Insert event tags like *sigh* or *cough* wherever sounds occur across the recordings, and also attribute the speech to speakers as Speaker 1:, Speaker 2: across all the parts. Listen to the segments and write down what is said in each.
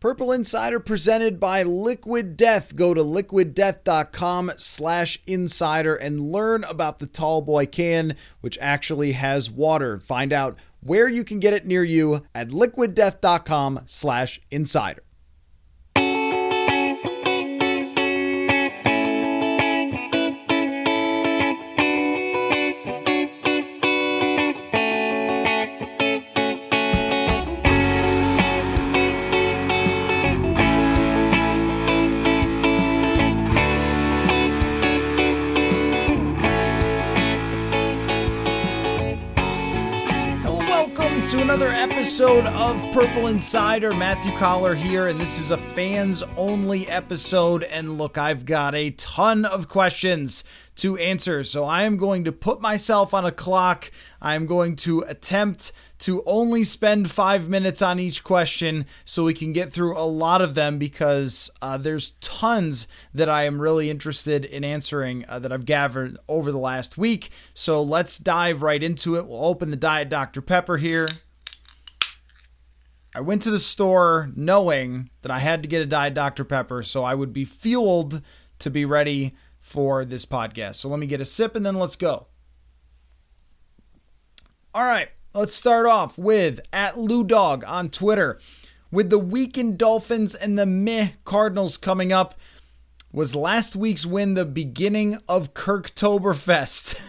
Speaker 1: Purple Insider presented by Liquid Death. Go to liquiddeath.com slash insider and learn about the Tallboy can, which actually has water. Find out where you can get it near you at liquiddeath.com slash insider. Episode of Purple Insider. Matthew Coller here, and this is a fans only episode. And look, I've got a ton of questions to answer, so I am going to put myself on a clock. I'm going to attempt to only spend five minutes on each question so we can get through a lot of them because uh, there's tons that I am really interested in answering uh, that I've gathered over the last week. So let's dive right into it. We'll open the Diet Dr. Pepper here. I went to the store knowing that I had to get a Diet Dr. Pepper so I would be fueled to be ready for this podcast. So let me get a sip and then let's go. All right, let's start off with at Lou Dog on Twitter. With the weakened Dolphins and the meh Cardinals coming up, was last week's win the beginning of Kirktoberfest?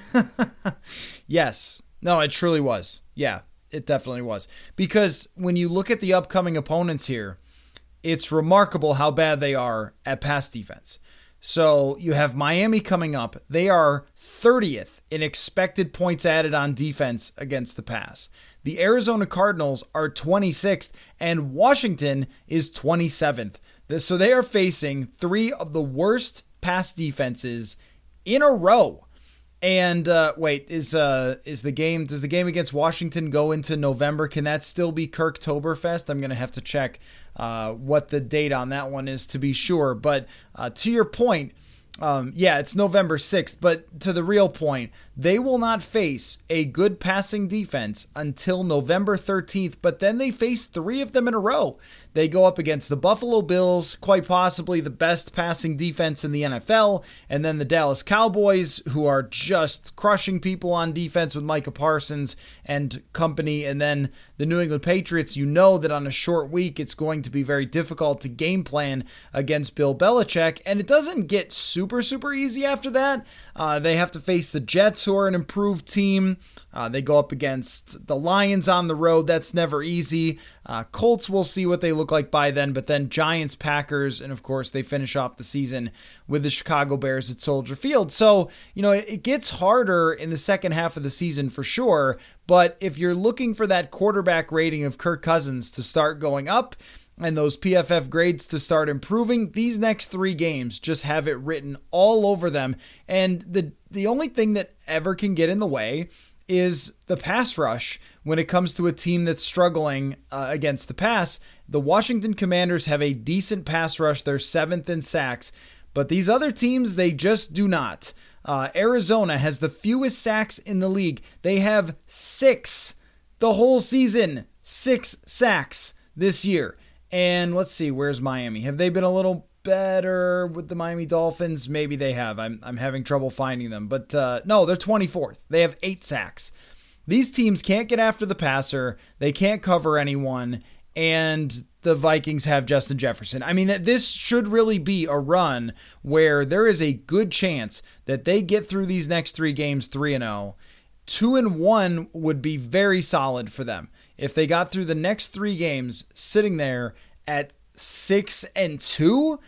Speaker 1: *laughs* yes. No, it truly was. Yeah, it definitely was. Because when you look at the upcoming opponents here, it's remarkable how bad they are at pass defense. So you have Miami coming up. They are 30th in expected points added on defense against the pass. The Arizona Cardinals are 26th, and Washington is 27th. So they are facing three of the worst pass defenses in a row. And uh, wait, is uh is the game does the game against Washington go into November? Can that still be Kirktoberfest? I'm gonna have to check uh, what the date on that one is to be sure. But uh, to your point, um, yeah, it's November 6th, but to the real point, they will not face a good passing defense until November 13th, but then they face three of them in a row. They go up against the Buffalo Bills, quite possibly the best passing defense in the NFL, and then the Dallas Cowboys, who are just crushing people on defense with Micah Parsons and company, and then the New England Patriots. You know that on a short week, it's going to be very difficult to game plan against Bill Belichick, and it doesn't get super, super easy after that. Uh, they have to face the Jets, who are an improved team. Uh, they go up against the Lions on the road. That's never easy. Uh, Colts, we'll see what they look like by then. But then Giants, Packers, and of course, they finish off the season with the Chicago Bears at Soldier Field. So, you know, it, it gets harder in the second half of the season for sure. But if you're looking for that quarterback rating of Kirk Cousins to start going up, and those PFF grades to start improving, these next three games just have it written all over them. And the the only thing that ever can get in the way is the pass rush when it comes to a team that's struggling uh, against the pass. The Washington Commanders have a decent pass rush. They're seventh in sacks, but these other teams, they just do not. Uh, Arizona has the fewest sacks in the league. They have six the whole season, six sacks this year. And let's see, where's Miami? Have they been a little better with the Miami Dolphins? Maybe they have. I'm, I'm having trouble finding them. But uh, no, they're 24th. They have eight sacks. These teams can't get after the passer, they can't cover anyone, and the Vikings have Justin Jefferson. I mean, that this should really be a run where there is a good chance that they get through these next three games 3 and 0. 2 and 1 would be very solid for them if they got through the next three games sitting there at six and two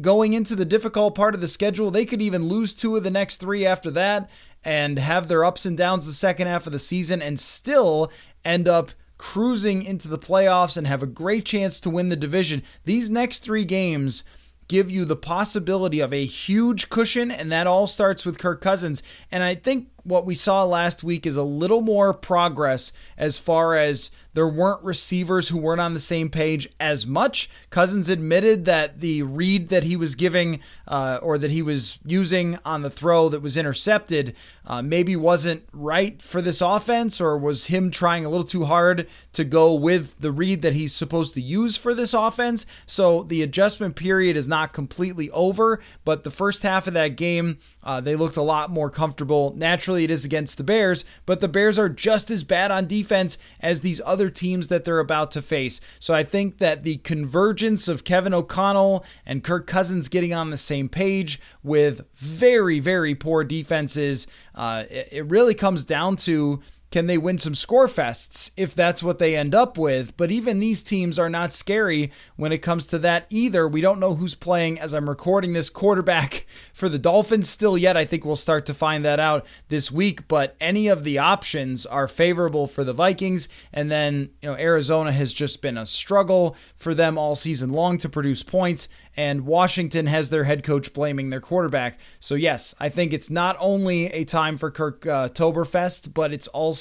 Speaker 1: going into the difficult part of the schedule, they could even lose two of the next three after that and have their ups and downs the second half of the season and still end up cruising into the playoffs and have a great chance to win the division. These next three games give you the possibility of a huge cushion, and that all starts with Kirk Cousins. And I think what we saw last week is a little more progress as far as there weren't receivers who weren't on the same page as much. Cousins admitted that the read that he was giving uh, or that he was using on the throw that was intercepted uh, maybe wasn't right for this offense or was him trying a little too hard to go with the read that he's supposed to use for this offense. So the adjustment period is not completely over, but the first half of that game, uh, they looked a lot more comfortable. Naturally, it is against the Bears, but the Bears are just as bad on defense as these other teams that they're about to face. So I think that the convergence of Kevin O'Connell and Kirk Cousins getting on the same page with very, very poor defenses, uh, it, it really comes down to can they win some score fests if that's what they end up with? But even these teams are not scary when it comes to that either. We don't know who's playing as I'm recording this quarterback *laughs* for the Dolphins still yet. I think we'll start to find that out this week, but any of the options are favorable for the Vikings. And then, you know, Arizona has just been a struggle for them all season long to produce points and Washington has their head coach blaming their quarterback. So, yes, I think it's not only a time for Kirk uh, Toberfest, but it's also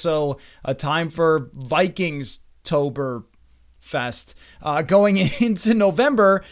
Speaker 1: a time for Vikings Toberfest uh, going *laughs* into November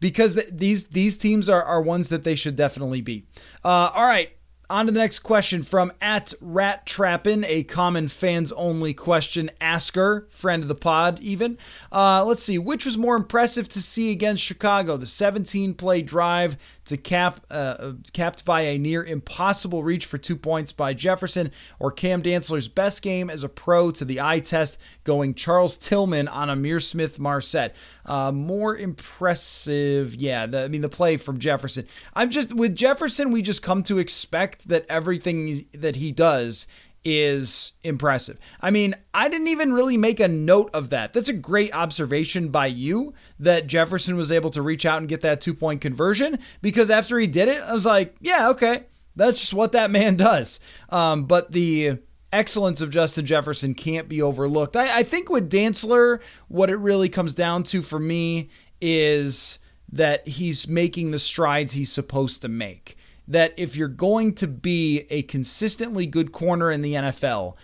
Speaker 1: because th- these these teams are, are ones that they should definitely be. Uh, all right, on to the next question from at Rat Trappin, a common fans only question asker, friend of the pod, even. Uh, let's see, which was more impressive to see against Chicago? The 17 play drive to cap uh, capped by a near impossible reach for two points by Jefferson, or Cam Dantzler's best game as a pro to the eye test, going Charles Tillman on Ihmir Smith Marsette. Uh, more impressive, yeah. The, I mean, the play from Jefferson. I'm just with Jefferson, we just come to expect that everything that he does is impressive. I mean, I didn't even really make a note of that. That's a great observation by you that Jefferson was able to reach out and get that two point conversion because after he did it, I was like, yeah, okay, that's just what that man *laughs* does. Um, but the excellence of Justin Jefferson can't be overlooked. I, I think with Dantzler, what it really comes down to for me is that he's making the strides he's supposed to make that if you're going to be a consistently good corner in the NFL,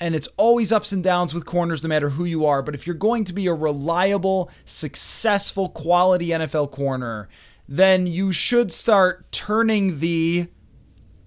Speaker 1: and it's always ups and downs with corners no matter who you are, but if you're going to be a reliable, successful, quality NFL corner, then you should start turning the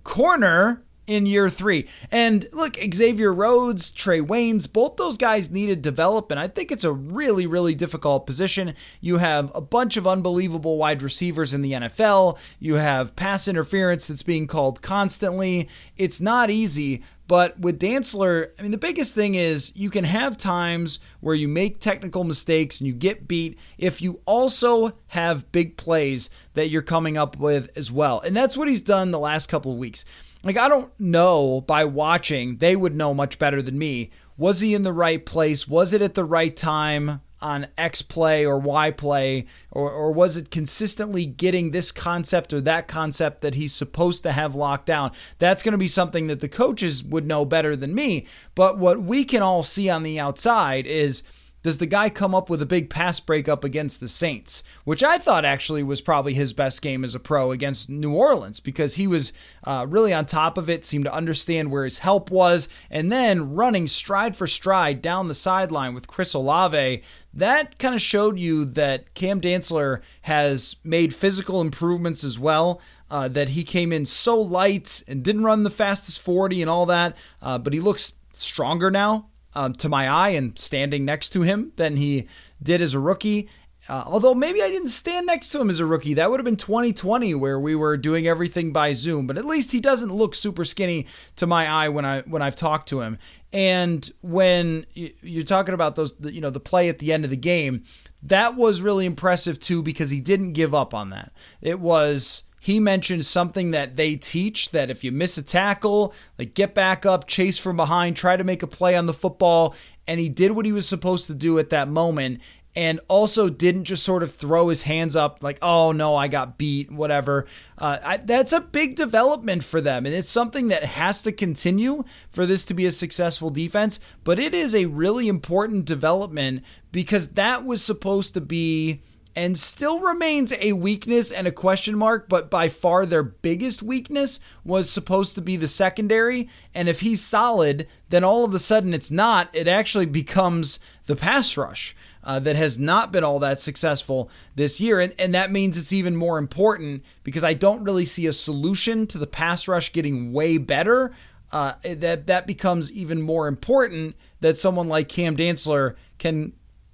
Speaker 1: corner in year three. And look, Xavier Rhodes, Trey Waynes, both those guys needed development. I think it's a really, really difficult position. You have a bunch of unbelievable wide receivers in the NFL. You have pass interference that's being called constantly. It's not easy. But with Dantzler, I mean, the biggest thing is you can have times where you make technical mistakes and you get beat if you also have big plays that you're coming up with as well. And that's what he's done the last couple of weeks. Like, I don't know by watching, they would know much better than me. Was he in the right place? Was it at the right time on X play or Y play? Or, or was it consistently getting this concept or that concept that he's supposed to have locked down? That's going to be something that the coaches would know better than me. But what we can all see on the outside is does the guy come up with a big pass breakup against the Saints, which I thought actually was probably his best game as a pro against New Orleans because he was uh, really on top of it, seemed to understand where his help was, and then running stride for stride down the sideline with Chris Olave. That kind of showed you that Cam Dantzler has made physical improvements as well. Uh, that he came in so light and didn't run the fastest 40 and all that, uh, but he looks stronger now um, to my eye and standing next to him than he did as a rookie. Uh, although maybe I didn't stand next to him as a rookie. That would have been 2020 where we were doing everything by Zoom. But at least he doesn't look super skinny to my eye when I when I've talked to him. And when you're talking about those, you know, the play at the end of the game, that was really impressive too because he didn't give up on that. It was he mentioned something that they teach that if you miss a tackle, like get back up, chase from behind, try to make a play on the football. And he did what he was supposed to do at that moment. and also didn't just sort of throw his hands up like, oh no, I got beat, whatever. Uh, I, that's a big development for them, and it's something that has to continue for this to be a successful defense. But it is a really important development because that was supposed to be and still remains a weakness and a question mark, but by far their biggest weakness was supposed to be the secondary. And if he's solid, then all of a sudden it's not. It actually becomes the pass rush uh, that has not been all that successful this year. And, and that means it's even more important because I don't really see a solution to the pass rush getting way better. Uh, that that becomes even more important that someone like Cam Dantzler can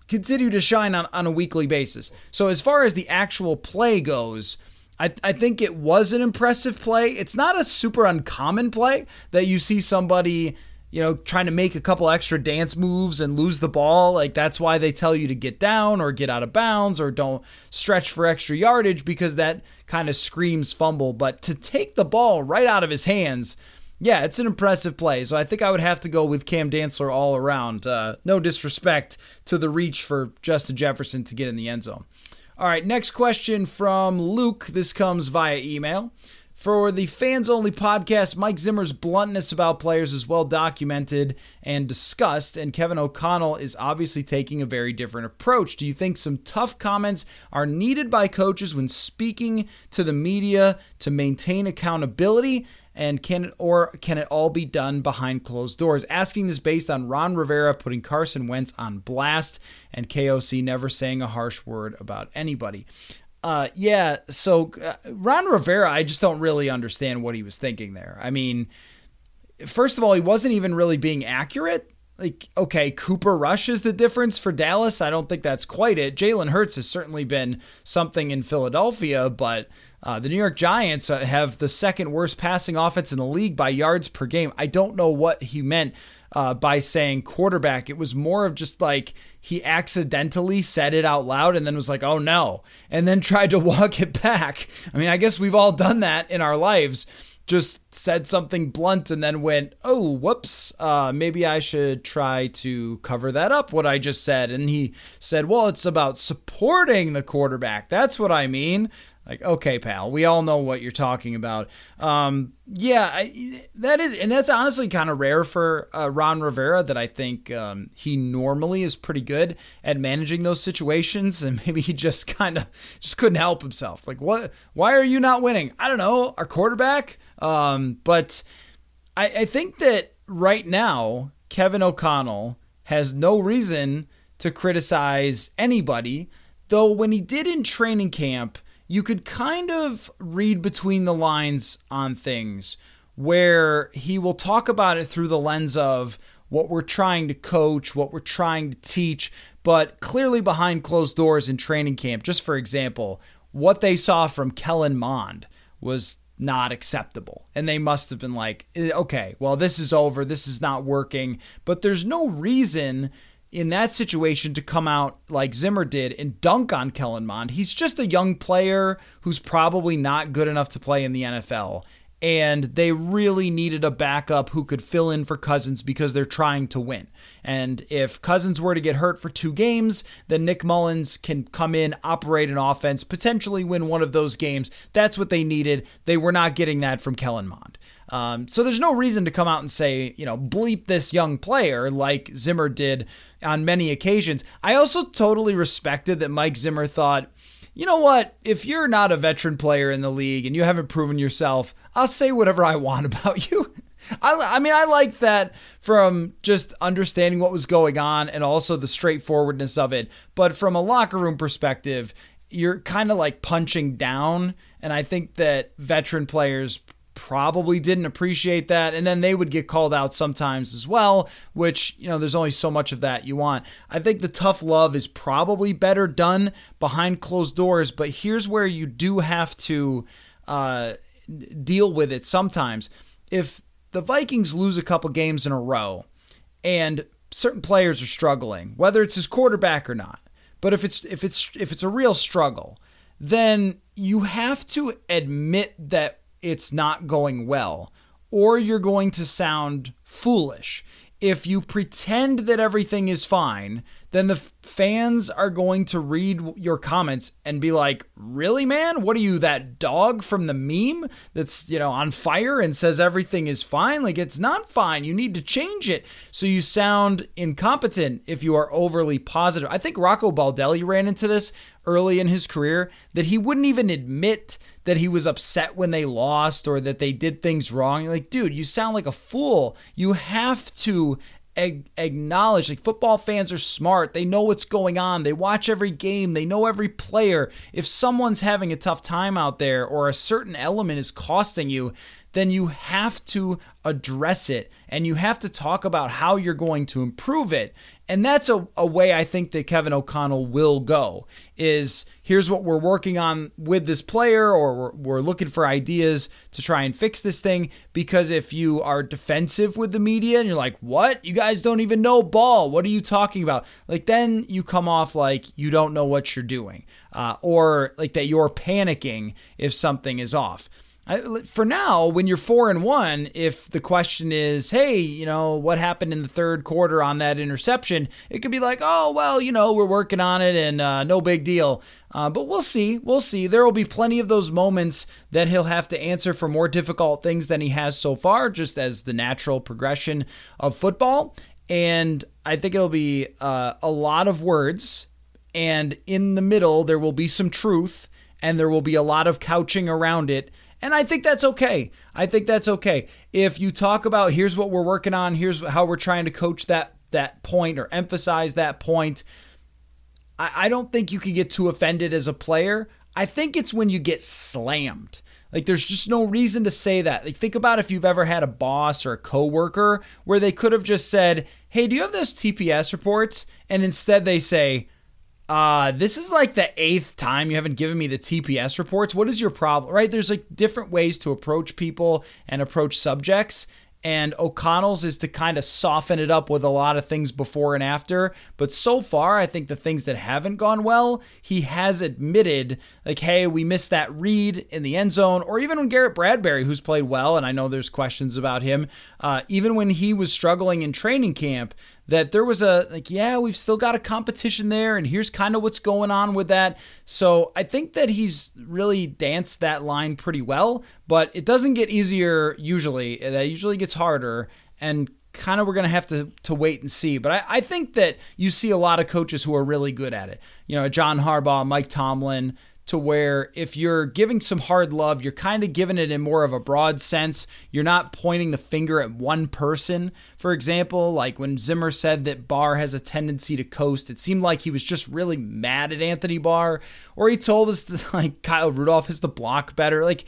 Speaker 1: continue to shine on, on a weekly basis. So as far as the actual play goes, I, I think it was an impressive play. It's not a super uncommon play that you see somebody, you know, trying to make a couple extra dance moves and lose the ball. Like that's why they tell you to get down or get out of bounds or don't stretch for extra yardage because that kind of screams fumble. But to take the ball right out of his hands, yeah, it's an impressive play. So I think I would have to go with Cam Dantzler all around. Uh, no disrespect to the reach for Justin Jefferson to get in the end zone. All right, next question from Luke. This comes via email. For the fans only podcast, Mike Zimmer's bluntness about players is well documented and discussed, and Kevin O'Connell is obviously taking a very different approach. Do you think some tough comments are needed by coaches when speaking to the media to maintain accountability? And can it, or can it all be done behind closed doors? Asking this based on Ron Rivera putting Carson Wentz on blast and KOC never saying a harsh word about anybody. Uh, yeah, so uh, Ron Rivera, I just don't really understand what he was thinking there. I mean, first of all, he wasn't even really being accurate. Like, okay, Cooper Rush is the difference for Dallas. I don't think that's quite it. Jalen Hurts has certainly been something in Philadelphia, but uh, the New York Giants uh, have the second worst passing offense in the league by yards per game. I don't know what he meant uh, by saying quarterback. It was more of just like he accidentally said it out loud and then was like, oh no, and then *laughs* tried to walk it back. I mean, I guess we've all done that in our lives. Just said something blunt and then went, oh, whoops, uh, maybe I should try to cover that up, what I just said. And he said, well, it's about supporting the quarterback. That's what I mean. Like, okay, pal, we all know what you're talking about. Um, yeah, I, that is, and that's honestly kind of rare for uh, Ron Rivera. That I think um, he normally is pretty good at managing those situations, and maybe he just kind of just couldn't help himself. Like, what? Why are you not winning? I don't know. Our quarterback. Um, but I, I think that right now Kevin O'Connell has no reason to criticize anybody. Though when he did in training camp you could kind of read between the lines on things where he will talk about it through the lens of what we're trying to coach, what we're trying to teach, but clearly behind closed doors in training camp. Just for example, what they saw from Kellen Mond was not acceptable. And they must have been like, eh, okay, well, this is over. This is not working. But there's no reason in that situation to come out like Zimmer did and dunk on Kellen Mond. He's just a young player who's probably not good enough to play in the NFL. And they really needed a backup who could fill in for Cousins because they're trying to win. And if Cousins were to get hurt for two games, then Nick Mullens can come in, operate an offense, potentially win one of those games. That's what they needed. They were not getting that from Kellen Mond. Um, so there's no reason to come out and say, you know, bleep this young player like Zimmer did on many occasions. I also totally respected that Mike Zimmer thought, you know what? If you're not a veteran player in the league and you haven't proven yourself, I'll say whatever I want *laughs* about you. I, I mean, I liked that from just understanding what was going on and also the straightforwardness of it. But from a locker room perspective, you're kind of like punching down. And I think that veteran players probably didn't appreciate that. And then they would get called out sometimes as well which you know there's only so much of that you want. I think the tough love is probably better done behind closed doors but here's where you do have to uh, deal with it sometimes. If the vikings lose a couple games in a row and certain players are struggling whether it's his quarterback or not but if it's if it's if it's a real struggle then you have to admit that it's not going well, or you're going to sound foolish. If you pretend that everything is fine, then the fans are going to read your comments and be like, "Really, man? What are you that dog from the meme that's, you know, on fire and says everything is fine? Like it's not fine. You need to change it." So you sound incompetent if you are overly positive. I think Rocco Baldelli ran into this early in his career that he wouldn't even admit that he was upset when they lost or that they did things wrong. Like, dude, you sound like a fool. You have to acknowledge like football fans are smart. They know what's going on. They watch every game. They know every player. If someone's having a tough time out there or a certain element is costing you then you have to address it and you have to talk about how you're going to improve it. And that's a, a way I think that Kevin O'Connell will go is here's what we're working on with this player or we're, we're looking for ideas to try and fix this thing. Because if you are defensive with the media and you're like what? You guys don't even know ball. What are you talking about? Like then you come off like you don't know what you're doing uh, or like that you're panicking if something is off I, for now, when you're four and one, if the question is, hey, you know, what happened in the third quarter on that interception, it could be like, oh, well, you know, we're working on it and uh, no big deal. Uh, but we'll see. We'll see. There will be plenty of those moments that he'll have to answer for more difficult things than he has so far, just as the natural progression of football. And I think it'll be uh, a lot of words. And in the middle, there will be some truth and there will be a lot of couching around it and I think that's okay. I think that's okay. If you talk about here's what we're working on, here's how we're trying to coach that that point or emphasize that point, I, I don't think you can get too offended as a player. I think it's when you get slammed. Like there's just no reason to say that. Like think about if you've ever had a boss or a coworker where they could have just said, "Hey, do you have those TPS reports?" and instead they say, uh, this is like the eighth time you haven't given me the TPS reports. What is your problem? Right? There's like different ways to approach people and approach subjects. And O'Connell's is to kind of soften it up with a lot of things before and after. But so far, I think the things that haven't gone well, he has admitted, like, hey, we missed that read in the end zone. Or even when Garrett Bradbury, who's played well, and I know there's questions about him, uh, even when he was struggling in training camp, that there was a like yeah we've still got a competition there and here's kind of what's going on with that. So i think that he's really danced that line pretty well but it doesn't get easier usually. That usually gets harder and kind of we're going to have to to wait and see. But I, I think that you see a lot of coaches who are really good at it. You know john harbaugh mike tomlin to where if you're giving some hard love, you're kind of giving it in more of a broad sense. You're not pointing the finger at one person. For example, like when Zimmer said that Barr has a tendency to coast, it seemed like he was just really mad at Anthony Barr, or he told us that *laughs* like Kyle Rudolph is the block better. Like,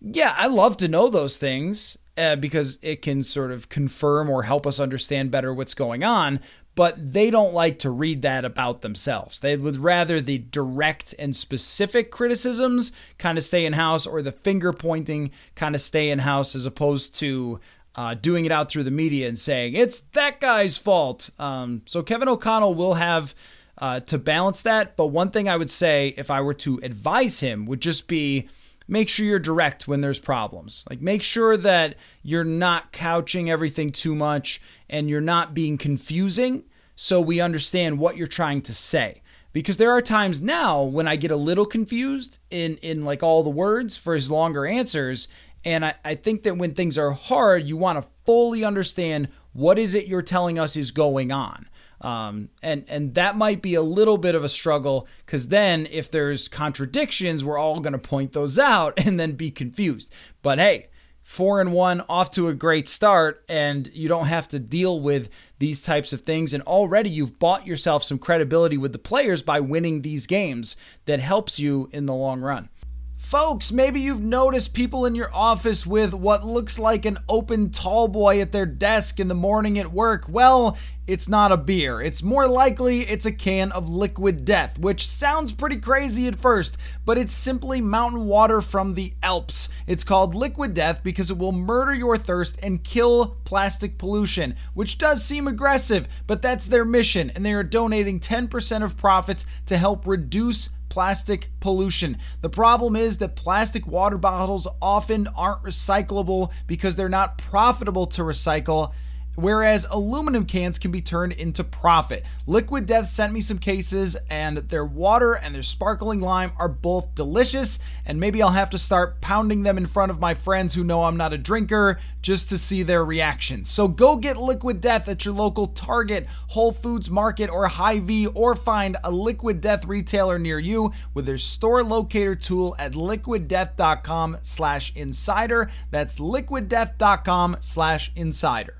Speaker 1: yeah, I love to know those things. Uh, because it can sort of confirm or help us understand better what's going on but they don't like to read that about themselves. They would rather the direct and specific criticisms kind of stay in house or the finger pointing kind of stay in house as opposed to uh, doing it out through the media and saying it's that guy's fault. Um, so Kevin O'Connell will have uh, to balance that. But one thing I would say if I were to advise him would just be make sure you're direct when there's problems. Like make sure that you're not couching everything too much and you're not being confusing so we understand what you're trying to say. Because there are times now when I get a little confused in in like all the words for his longer answers. And I, I think that when things are hard, you want to fully understand what is it you're telling us is going on. Um, and and that might be a little bit of a struggle because then if there's contradictions, we're all going to point those out *laughs* and then be confused. But hey, four and one off to a great start, and you don't have to deal with these types of things. And already you've bought yourself some credibility with the players by winning these games that helps you in the long run. Folks, maybe you've noticed people in your office with what looks like an open tall boy at their desk in the morning at work. Well, it's not a beer. It's more likely it's a can of liquid death, which sounds pretty crazy at first, but it's simply mountain water from the Alps. It's called liquid death because it will murder your thirst and kill plastic pollution, which does seem aggressive, but that's their mission, and they are donating 10% of profits to help reduce plastic pollution. The problem is that plastic water bottles often aren't recyclable because they're not profitable to recycle whereas aluminum cans can be turned into profit. Liquid Death sent me some cases, and their water and their sparkling lime are both delicious. And maybe I'll have to start pounding them in front of my friends who know I'm not a drinker just to see their reaction. So go get Liquid Death at your local Target, Whole Foods Market, or Hy-Vee, or find a Liquid Death retailer near you with their store locator tool at liquiddeath.com slash insider. That's liquiddeath.com slash insider.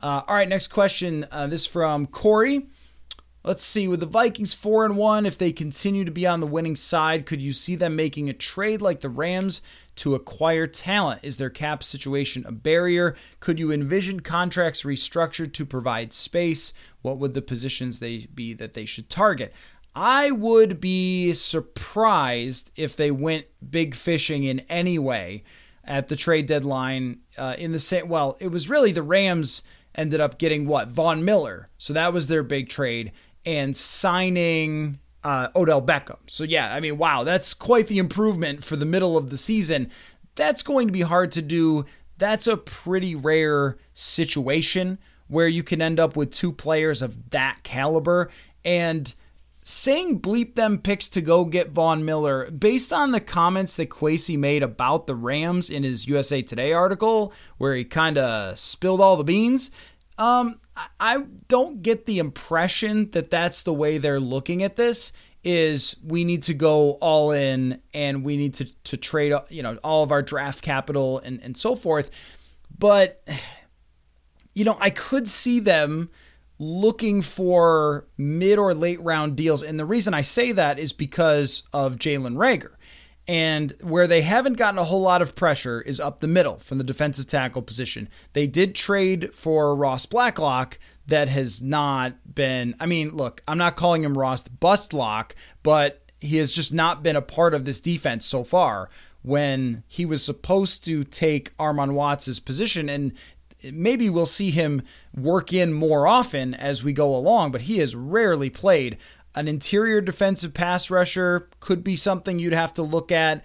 Speaker 1: Uh, all right, next question. Uh, this from Corey. Let's see. With the Vikings four and one, if they continue to be on the winning side, could you see them making a trade like the Rams to acquire talent? Is their cap situation a barrier? Could you envision contracts restructured to provide space? What would the positions they be that they should target? I would be surprised if they went big fishing in any way at the trade deadline. Uh, in the same, well, it was really the Rams ended up getting what Von Miller, so that was their big trade, and signing uh, Odell Beckham. So yeah, I mean, wow, that's quite the improvement for the middle of the season. That's going to be hard to do. That's a pretty rare situation where you can end up with two players of that caliber and saying bleep them picks to go get Von Miller, based on the comments that Kwesi made about the Rams in his USA Today article, where he kind of spilled all the beans, um, I don't get the impression that that's the way they're looking at this. Is we need to go all in and we need to to trade, you know, all of our draft capital and and so forth. But you know, I could see them looking for mid or late round deals. And the reason I say that is because of Jalen Reagor. And where they haven't gotten a whole lot of pressure is up the middle from the defensive tackle position. They did trade for Ross Blacklock. That has not been, I mean, look, I'm not calling him Ross Bustlock, but he has just not been a part of this defense so far when he was supposed to take Armon Watts' position. And maybe we'll see him work in more often as we go along, but he has rarely played. An interior defensive pass rusher could be something you'd have to look at.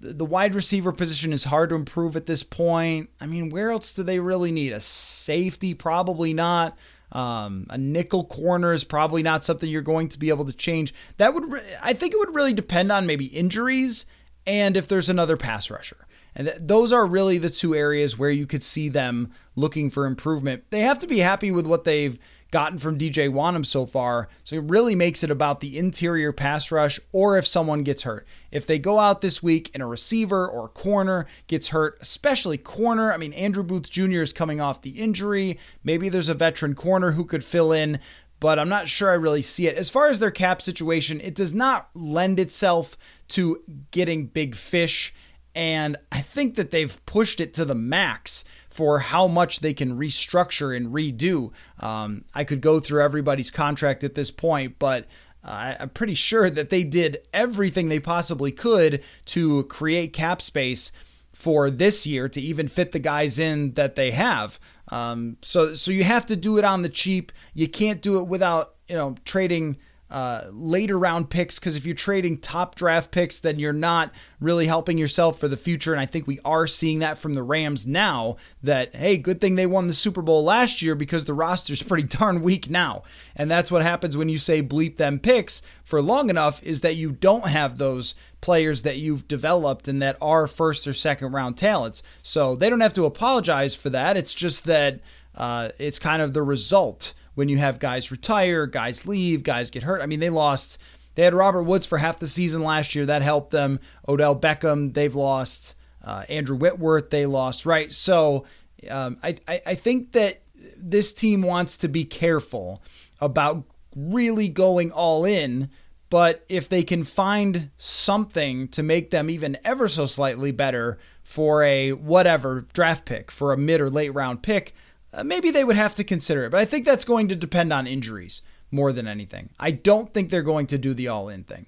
Speaker 1: The wide receiver position is hard to improve at this point. I mean, where else do they really need a safety? Probably not. Um, a nickel corner is probably not something you're going to be able to change. That would, re- I think, it would really depend on maybe injuries and if there's another pass rusher. And th- those are really the two areas where you could see them looking for improvement. They have to be happy with what they've gotten from DJ Wonnum so far. So it really makes it about the interior pass rush or if someone gets hurt. If they go out this week and a receiver or corner gets hurt, especially corner, I mean, Andrew Booth Jr. is coming off the injury. Maybe there's a veteran corner who could fill in but I'm not sure I really see it. As far as their cap situation, it does not lend itself to getting big fish and I think that they've pushed it to the max for how much they can restructure and redo. Um, I could go through everybody's contract at this point, but uh, I'm pretty sure that they did everything they possibly could to create cap space for this year to even fit the guys in that they have. Um, so so you have to do it on the cheap. You can't do it without you know trading uh, later round picks because if you're trading top draft picks, then you're not really helping yourself for the future. And I think we are seeing that from the Rams now that, hey, good thing they won the Super Bowl last year because the roster's *laughs* pretty darn weak now. And that's what happens when you say bleep them picks for long enough is that you don't have those players that you've developed and that are first or second round talents. So they don't have to apologize for that. It's just that uh, it's kind of the result when you have guys retire, guys leave, guys get hurt. I mean, they lost. They had Robert Woods for half the season last year. That helped them. Odell Beckham, they've lost. Uh, Andrew Whitworth, they lost. Right. So um, I, I, I think that this team wants to be careful about really going all in. But if they can find something to make them even ever so slightly better for a whatever draft pick, for a mid or late round pick, uh, maybe they would have to consider it. But I think that's going to depend on injuries more than anything. I don't think they're going to do the all in thing.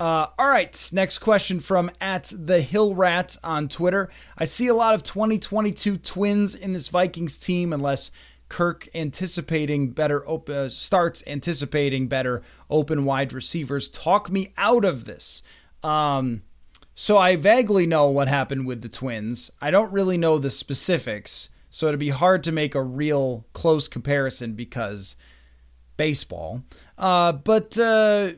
Speaker 1: Uh, all right, next question from at the Hill Rat on Twitter. I see a lot of 2022 twins in this Vikings team, unless Kirk anticipating better op- uh, starts anticipating better open wide receivers. Talk me out of this. Um, so I vaguely know what happened with the twins. I don't really know the specifics. So it'd be hard to make a real close comparison because baseball. Uh, but uh,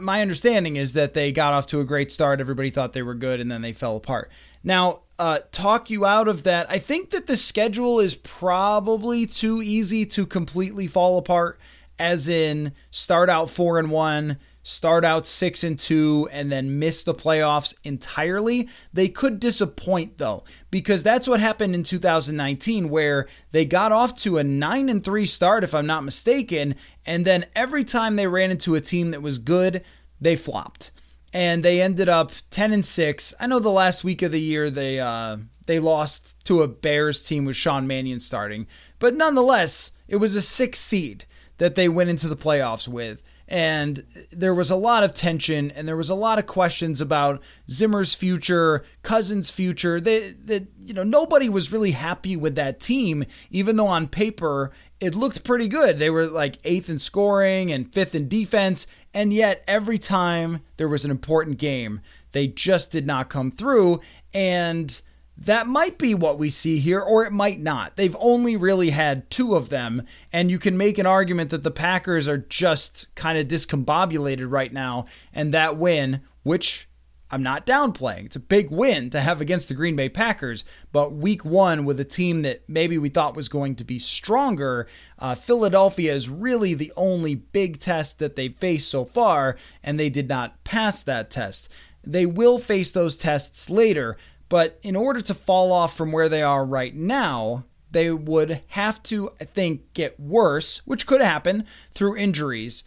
Speaker 1: my understanding is that they got off to a great start. Everybody thought they were good, and then they fell apart. Now, uh, talk you out of that. I think that the schedule is probably too easy to completely fall apart, as in start out four and one, start out six and two and then miss the playoffs entirely. They could disappoint though, because that's what happened in 2019, where they got off to a nine and three start, if I'm not mistaken, and then every time they ran into a team that was good, they flopped. And they ended up 10 and 6. I know the last week of the year they uh, they lost to a Bears team with Sean Mannion starting, but nonetheless, it was a six seed that they went into the playoffs with and there was a lot of tension and there was a lot of questions about Zimmer's future, Cousins' future. That you know nobody was really happy with that team, even though on paper it looked pretty good. They were like eighth in scoring and fifth in defense, and yet every time there was an important game, they just did not come through. And that might be what we see here, or it might not. They've only really had two of them, and you can make an argument that the Packers are just kind of discombobulated right now, and that win, which I'm not downplaying, it's a big win to have against the Green Bay Packers, but week one with a team that maybe we thought was going to be stronger, uh, Philadelphia is really the only big test that they've faced so far, and they did not pass that test. They will face those tests later, but in order to fall off from where they are right now, they would have to, I think, get worse, which could happen through injuries.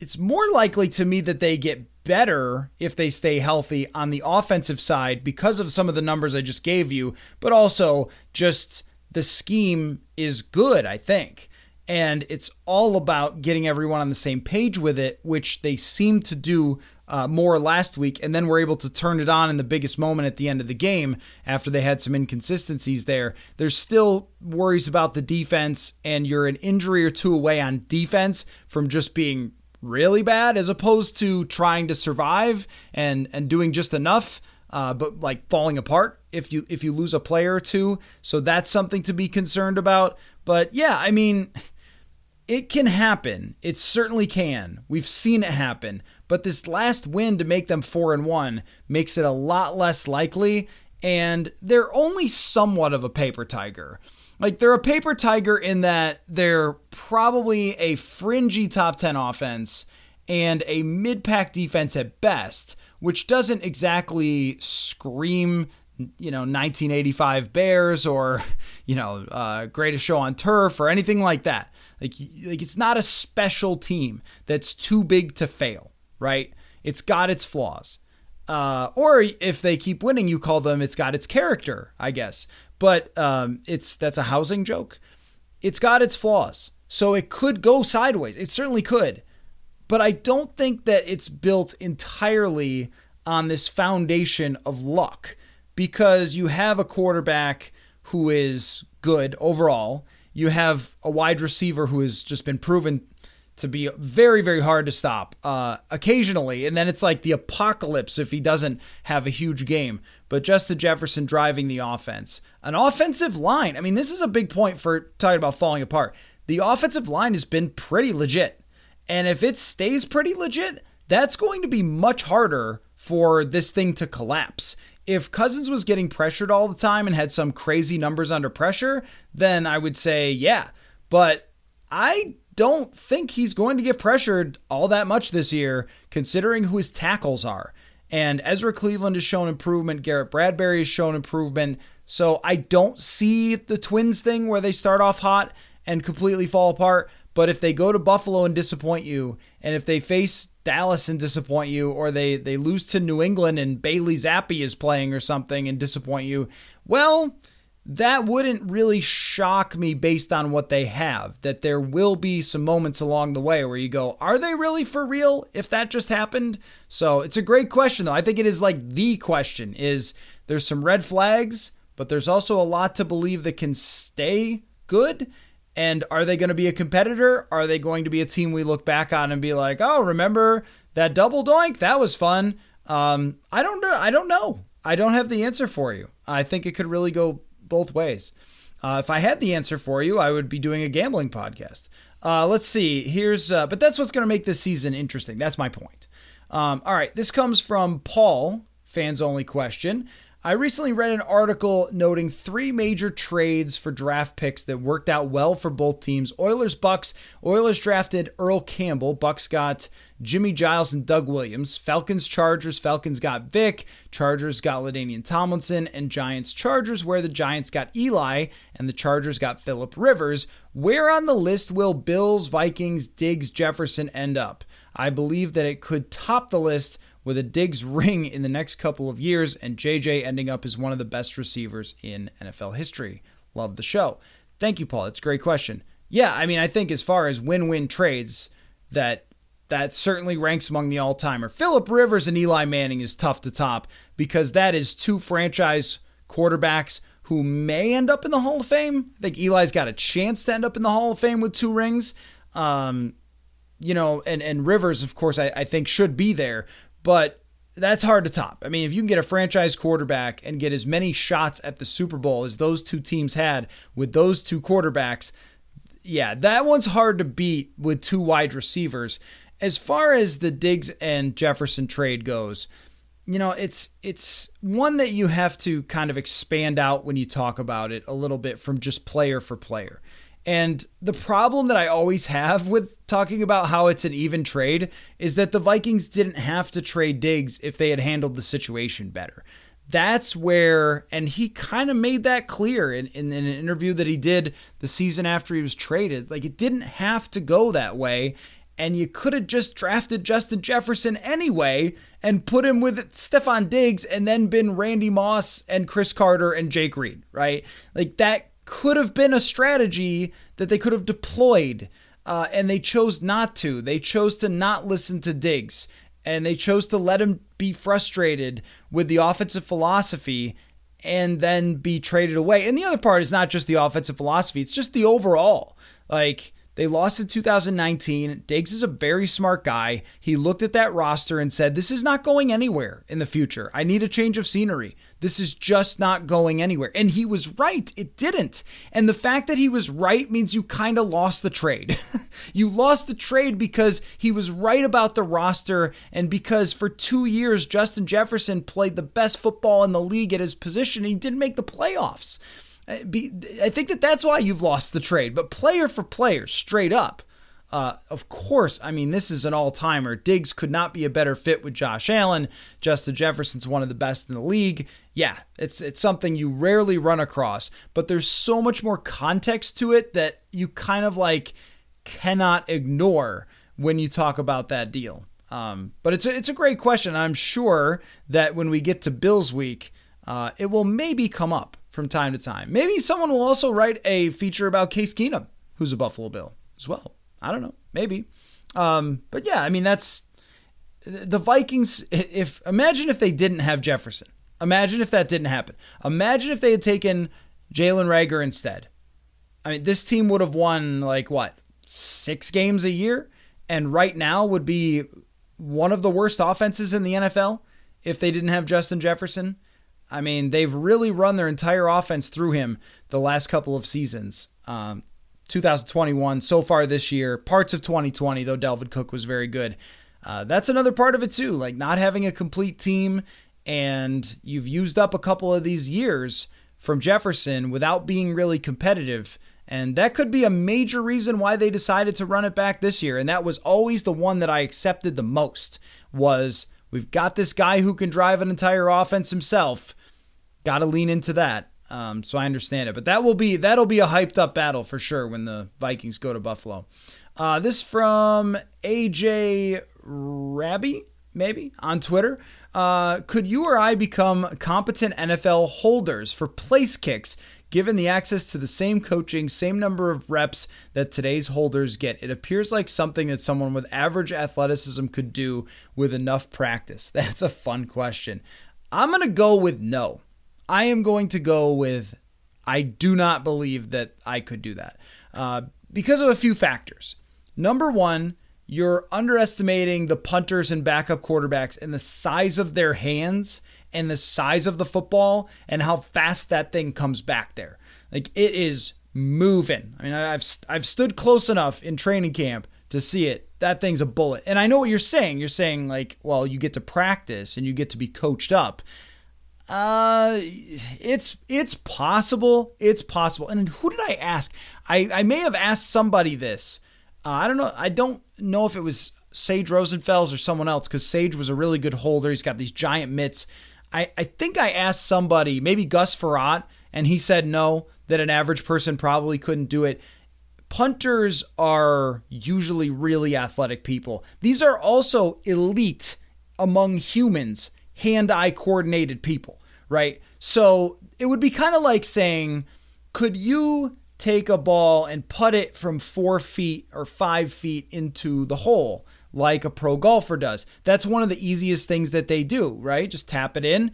Speaker 1: It's more likely to me that they get better if they stay healthy on the offensive side because of some of the numbers I just gave you, but also just the scheme is good, I think. And it's all about getting everyone on the same page with it, which they seem to do uh, more last week, and then were able to turn it on in the biggest moment at the end of the game after they had some inconsistencies there. There's still worries about the defense, and you're an injury or two away on defense from just being really bad, as opposed to trying to survive and and doing just enough. Uh, but like falling apart if you if you lose a player or two, so that's something to be concerned about. But yeah, I mean, it can happen. It certainly can. We've seen it happen. But this last win to make them 4 and 1 makes it a lot less likely and they're only somewhat of a paper tiger. Like they're a paper tiger in that they're probably a fringy top 10 offense and a mid-pack defense at best, which doesn't exactly scream you know 1985 Bears or *laughs* you know uh, greatest show on turf or anything like that. Like like it's not a special team that's too big to fail right? It's got its flaws. Uh, or if they keep winning, you call them it's got its character, I guess. But um, it's that's a housing joke. It's got its flaws, so it could go sideways. It certainly could, but I don't think that it's built entirely on this foundation of luck. because you have a quarterback who is good overall. You have a wide receiver who has just been proven to be very, very hard to stop uh, occasionally. And then it's like the apocalypse if he doesn't have a huge game. But Justin Jefferson driving the offense. An offensive line. I mean, this is a big point for talking about falling apart. The offensive line has been pretty legit. And if it stays pretty legit, that's going to be much harder for this thing to collapse. If Cousins was getting pressured all the time and had some crazy numbers under pressure, then I would say, yeah. But I don't think he's going to get pressured all that much this year, considering who his tackles are. And Ezra Cleveland has shown improvement. Garrett Bradbury has shown improvement. So I don't see the Twins thing where they start off hot and completely fall apart. But if they go to Buffalo and disappoint you, and if they face Dallas and disappoint you, or they, they lose to New England and Bailey Zappe is playing or something and disappoint you, well, that wouldn't really shock me based on what they have. That there will be some moments along the way where you go, are they really for real if that just happened? So it's a great question, though. I think it is like the question is there's some red flags, but there's also a lot to believe that can stay good. And are they going to be a competitor? Are they going to be a team we look back on and be like, oh, remember that double doink? That was fun. Um, I don't know. I don't know. I don't have the answer for you. I think it could really go both ways. Uh, if I had the answer for you, I would be doing a gambling podcast. Uh, let's see. Here's, uh, but that's what's going to make this season interesting. That's my point. Um, all right. This comes from Paul, fans only question. I recently read an article noting three major trades for draft picks that worked out well for both teams. Oilers Bucs. Oilers drafted Earl Campbell. Bucs got Jimmy Giles and Doug Williams. Falcons Chargers. Falcons got Vic. Chargers got LaDainian Tomlinson. And Giants Chargers, where the Giants got Eli and the Chargers got Philip Rivers. Where on the list will Bills, Vikings, Diggs, Jefferson end up? I believe that it could top the list with a Diggs ring in the next couple of years and JJ ending up as one of the best receivers in NFL history. Love the show. Thank you, Paul. That's a great question. Yeah, I mean, I think as far as win-win trades, that that certainly ranks among the all-timer. Philip Rivers and Eli Manning is tough to top because that is two franchise quarterbacks who may end up in the Hall of Fame. I think Eli's got a chance to end up in the Hall of Fame with two rings. Um, you know, and and Rivers, of course, I, I think should be there but that's hard to top. I mean, if you can get a franchise quarterback and get as many shots at the Super Bowl as those two teams had with those two quarterbacks, yeah, that one's hard to beat with two wide receivers. As far as the Diggs and Jefferson trade goes, you know, it's it's one that you have to kind of expand out when you talk about it a little bit from just player for player. And the problem that I always have with talking about how it's an even trade is that the Vikings didn't have to trade Diggs if they had handled the situation better. That's where, and he kind of made that clear in, in, in, an interview that he did the season after he was traded. Like, it didn't have to go that way. And you could have just drafted Justin Jefferson anyway and put him with Stefon Diggs and then been Randy Moss and Cris Carter and Jake Reed, right? Like, that could have been a strategy that they could have deployed, uh, and they chose not to. They chose to not listen to Diggs, and they chose to let him be frustrated with the offensive philosophy and then be traded away. And the other part is not just the offensive philosophy, it's just the overall. Like, they lost in 2019. Diggs is a very smart guy. He looked at that roster and said, This is not going anywhere in the future. I need a change of scenery. This is just not going anywhere. And he was right. It didn't. And the fact that he was right means you kind of lost the trade. *laughs* you lost the trade because he was right about the roster and because for two years, Justin Jefferson played the best football in the league at his position and he didn't make the playoffs. Uh, I think that that's why you've lost the trade. But player for player, straight up, uh, of course, I mean, this is an all timer. Diggs could not be a better fit with Josh Allen. Justin Jefferson's one of the best in the league. Yeah, it's, it's something you rarely run across, but there's so much more context to it that you kind of like cannot ignore when you talk about that deal. Um, but it's a, it's a great question. I'm sure that when we get to Bills week, uh, it will maybe come up from time to time. Maybe someone will also write a feature about Case Keenum, who's a Buffalo Bill as well. I don't know, maybe. Um, but yeah, I mean that's the Vikings. If imagine if they didn't have Jefferson, Imagine if that didn't happen. Imagine if they had taken Jalen Reagor instead. I mean, this team would have won like what, six games a year? And right now would be one of the worst offenses in the NFL if they didn't have Justin Jefferson. I mean, they've really run their entire offense through him the last couple of seasons. Um, 2021, so far this year, parts of 2020, though Dalvin Cook was very good. Uh, that's another part of it, too. Like not having a complete team, and you've used up a couple of these years from Jefferson without being really competitive. And that could be a major reason why they decided to run it back this year. And that was always the one that I accepted the most was we've got this guy who can drive an entire offense himself. Got to lean into that. Um, so I understand it, but that will be that'll be a hyped up battle for sure when the Vikings go to Buffalo. Uh, this from AJ Rabby, maybe on Twitter. Uh, could you or I become competent NFL holders for place kicks given the access to the same coaching, same number of reps that today's holders get? It appears like something that someone with average athleticism could do with enough practice. *laughs* That's a fun question. I'm going to go with no. I am going to go with I do not believe that I could do that uh, because of a few factors. Number one, you're underestimating the punters and backup quarterbacks and the size of their hands and the size of the football and how fast that thing comes back there. Like it is moving. I mean, I've I've stood close enough in training camp to see it. That thing's a bullet. And I know what you're saying. You're saying like, well, you get to practice and you get to be coached up. Uh, it's it's possible. It's possible. And who did I ask? I I may have asked somebody this. Uh, I don't know. I don't know if it was Sage Rosenfels or someone else because Sage was a really good holder. He's got these giant mitts. I, I think I asked somebody, maybe Gus Frerotte, and he said no, that an average person probably couldn't do it. Punters are usually really athletic people. These are also elite among humans, hand eye coordinated people, right? So it would be kind of like saying, could you take a ball and put it from four feet or five feet into the hole like a pro golfer does. That's one of the easiest things that they do, right? Just tap it in.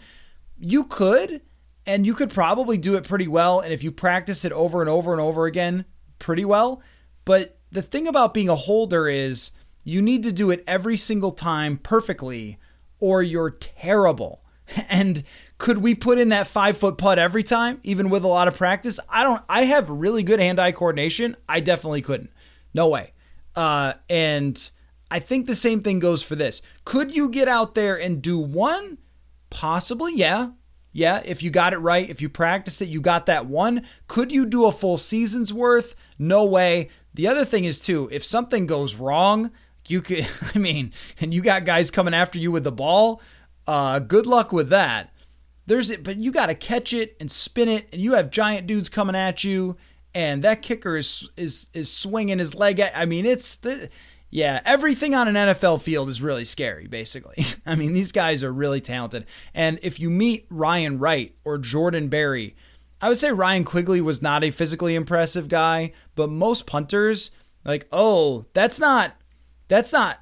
Speaker 1: You could, and you could probably do it pretty well. And if you practice it over and over and over again, pretty well. But the thing about being a holder is you need to do it every single time perfectly, or you're terrible. *laughs* And could we put in that five foot putt every time, even with a lot of practice? I don't. I have really good hand eye coordination. I definitely couldn't. No way. Uh, and I think the same thing goes for this. Could you get out there and do one? Possibly, yeah. Yeah, if you got it right, if you practiced it, you got that one. Could you do a full season's worth? No way. The other thing is, too, if something goes wrong, you could, *laughs* I mean, and you got guys coming after you with the ball, uh, good luck with that. There's it, but you got to catch it and spin it, and you have giant dudes coming at you, and that kicker is is is swinging his leg at. I mean, it's the yeah, everything on an NFL field is really scary, basically. *laughs* I mean, these guys are really talented. And if you meet Ryan Wright or Jordan Berry, I would say Ryan Quigley was not a physically impressive guy, but most punters, like, oh, that's not that's not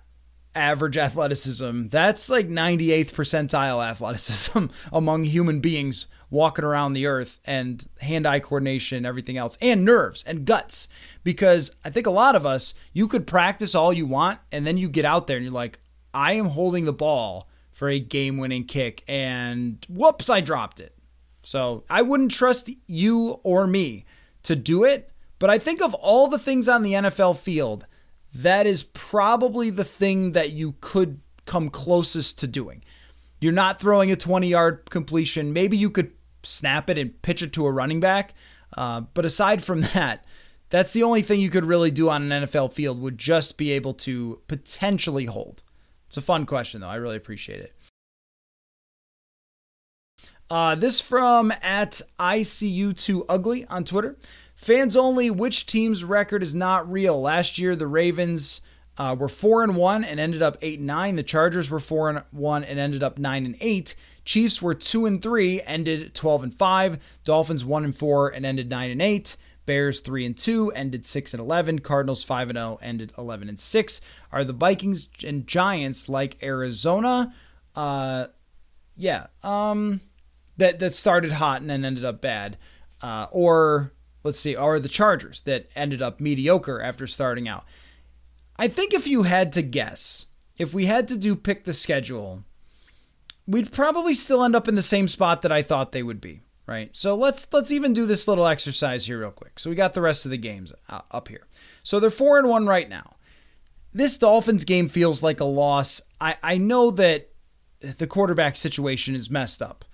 Speaker 1: average athleticism. That's like 98th percentile athleticism *laughs* among human beings walking around the earth and hand eye coordination, everything else, and nerves and guts. Because I think a lot of us, you could practice all you want, and then you get out there and you're like, I am holding the ball for a game winning kick, and whoops, I dropped it. So I wouldn't trust you or me to do it. But I think of all the things on the NFL field, that is probably the thing that you could come closest to doing. You're not throwing a 20 yard completion. Maybe you could snap it and pitch it to a running back. Uh, but aside from *laughs* that, that's the only thing you could really do on an NFL field would just be able to potentially hold. It's a fun question, though. I really appreciate it. Uh, this from at ICU2Ugly on Twitter. Fans only, which team's record is not real? Last year, the Ravens uh, were 4 and 1 and ended up 8 and 9. The Chargers were 4 and 1 and ended up 9 and 8. Chiefs were 2 and 3, ended 12 and 5. Dolphins 1 and 4 and ended 9 and 8. Bears 3 and 2 ended 6 and 11. Cardinals 5 and 0 ended 11 and 6. Are the Vikings and Giants like Arizona? Uh yeah. Um that that started hot and then ended up bad, uh, or let's see, are the Chargers that ended up mediocre after starting out. I think if you had to guess, if we had to do pick the schedule, we'd probably still end up in the same spot that I thought they would be, right? So let's let's even do this little exercise here real quick. So we got the rest of the games uh, up here. So they're 4 and 1 right now. This Dolphins game feels like a loss. I I know that the quarterback situation is messed up.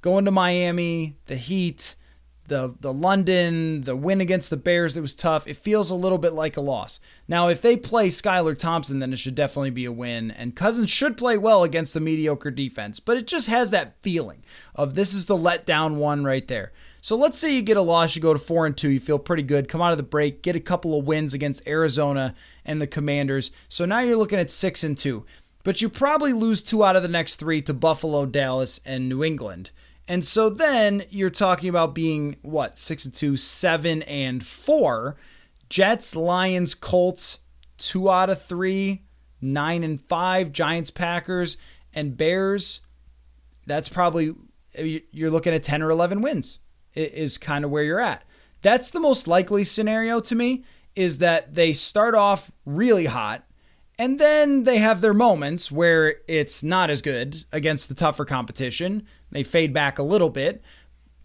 Speaker 1: Going to Miami, the Heat, the the London, the win against the Bears, it was tough. It feels a little bit like a loss. Now, if they play Skylar Thompson, then it should definitely be a win. And Cousins should play well against the mediocre defense, but it just has that feeling of this is the letdown one right there. So let's say you get a loss, you go to four and two, you feel pretty good, come out of the break, get a couple of wins against Arizona and the Commanders. So now you're looking at six and two. But you probably lose two out of the next three to Buffalo, Dallas, and New England. And so then you're talking about being what, six and two, seven and four. Jets, Lions, Colts, two out of three, nine and five, Giants, Packers, and Bears. That's probably you're looking at 10 or 11 wins, is kind of where you're at. That's the most likely scenario to me is that they start off really hot and then they have their moments where it's not as good against the tougher competition. They fade back a little bit.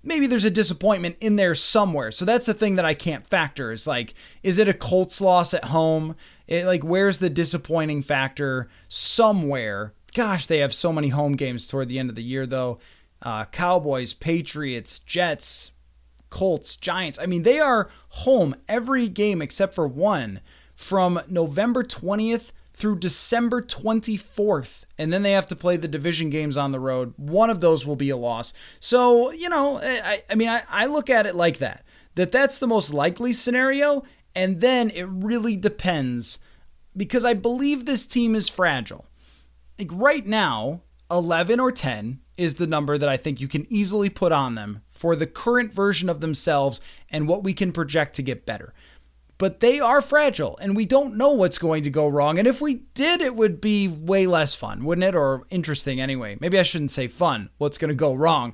Speaker 1: Maybe there's a disappointment in there somewhere. So that's the thing that I can't factor is like, is it a Colts loss at home? It, like, where's the disappointing factor somewhere? Gosh, they have so many home games toward the end of the year, though. Uh, Cowboys, Patriots, Jets, Colts, Giants. I mean, they are home every game except for one from November 20th through December 24th. And then they have to play the division games on the road. One of those will be a loss. So, you know, I, I mean, I, I look at it like that that that's the most likely scenario. And then it really depends because I believe this team is fragile. Like right now, 11 or 10 is the number that I think you can easily put on them for the current version of themselves and what we can project to get better but they are fragile and we don't know what's going to go wrong. And if we did, it would be way less fun, wouldn't it? Or interesting anyway. Maybe I shouldn't say fun. What's going to go wrong?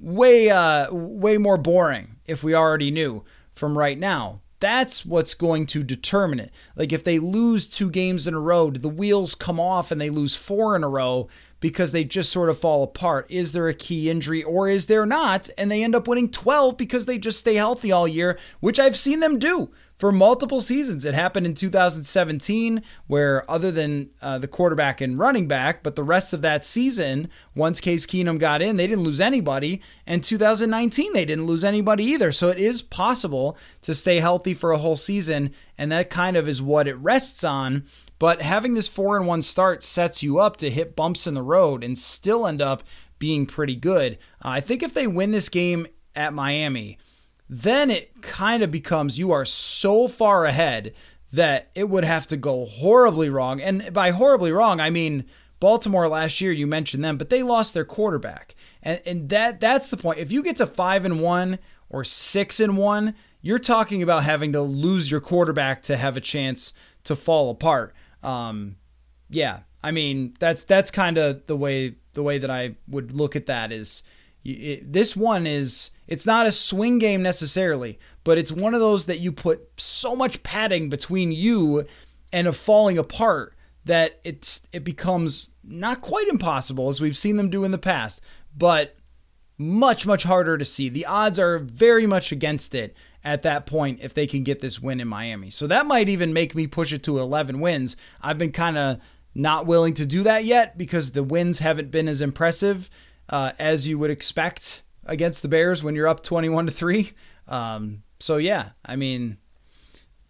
Speaker 1: Way, uh, way more boring if we already knew from right now. That's what's going to determine it. Like if they lose two games in a row, do the wheels come off and they lose four in a row because they just sort of fall apart? Is there a key injury or is there not? And they end up winning 12 because they just stay healthy all year, which I've seen them do for multiple seasons. It happened in 2017, where other than uh, the quarterback and running back, but the rest of that season, once Case Keenum got in, they didn't lose anybody. And 2019, they didn't lose anybody either. So it is possible to stay healthy for a whole season, and that kind of is what it rests on. But having this four and one start sets you up to hit bumps in the road and still end up being pretty good. Uh, I think if they win this game at Miami, then it kind of becomes you are so far ahead that it would have to go horribly wrong. And by horribly wrong, I mean Baltimore last year, you mentioned them, but they lost their quarterback. And, and that that's the point. If you get to five and one or six and one, you're talking about having to lose your quarterback to have a chance to fall apart. Um, yeah, I mean that's that's kind of the way the way that I would look at that is it, this one is it's not a swing game necessarily, but it's one of those that you put so much padding between you and a falling apart that it's it becomes not quite impossible as we've seen them do in the past, but much much harder to see. The odds are very much against it at that point if they can get this win in Miami. So that might even make me push it to 11 wins. I've been kind of not willing to do that yet because the wins haven't been as impressive uh, as you would expect against the Bears when you're up 21 to 3. Um, so yeah, I mean,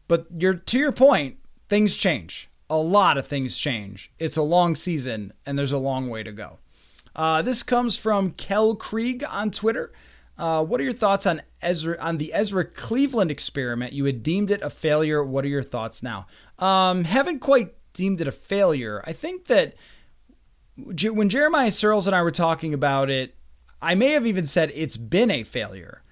Speaker 1: but you're to your point, things change. A lot of things change. It's a long season and there's a long way to go. Uh, this comes from Kel Krieg on Twitter. Uh, what are your thoughts on Ezra on the Ezra Cleveland experiment? You had deemed it a failure. What are your thoughts now? Um, haven't quite deemed it a failure. I think that when Jeremiah Sirles and I were talking about it, I may have even said it's been a failure.